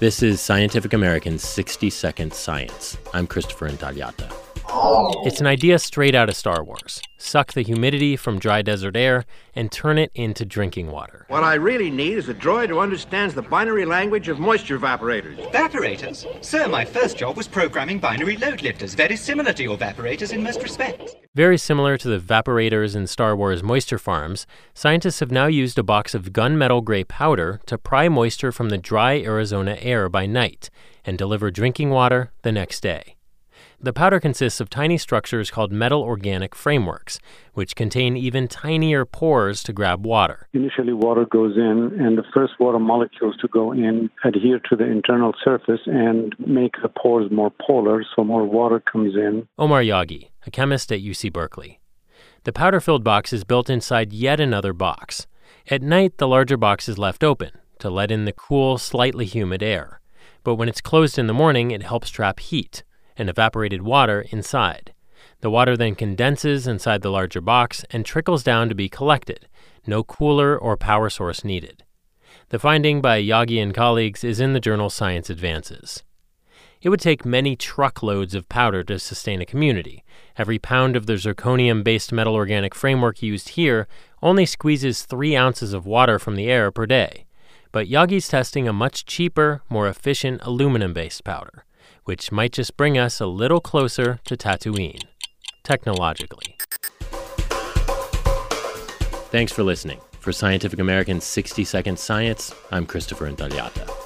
This is Scientific American's 60 Second Science. I'm Christopher Intagliata. It's an idea straight out of Star Wars. Suck the humidity from dry desert air and turn it into drinking water. What I really need is a droid who understands the binary language of moisture evaporators. Evaporators? Sir, my first job was programming binary load lifters, very similar to your evaporators in most respects. Very similar to the evaporators in Star Wars moisture farms, scientists have now used a box of gunmetal gray powder to pry moisture from the dry Arizona air by night and deliver drinking water the next day. The powder consists of tiny structures called metal organic frameworks, which contain even tinier pores to grab water. Initially, water goes in, and the first water molecules to go in adhere to the internal surface and make the pores more polar, so more water comes in. Omar Yagi, a chemist at UC Berkeley. The powder filled box is built inside yet another box. At night, the larger box is left open to let in the cool, slightly humid air. But when it's closed in the morning, it helps trap heat and evaporated water inside. The water then condenses inside the larger box and trickles down to be collected, no cooler or power source needed. The finding by Yagi and colleagues is in the journal Science Advances. It would take many truckloads of powder to sustain a community. Every pound of the zirconium based metal organic framework used here only squeezes three ounces of water from the air per day. But Yagi's testing a much cheaper, more efficient aluminum based powder which might just bring us a little closer to Tatooine, technologically. Thanks for listening. For Scientific American's 60 Second Science, I'm Christopher Intagliata.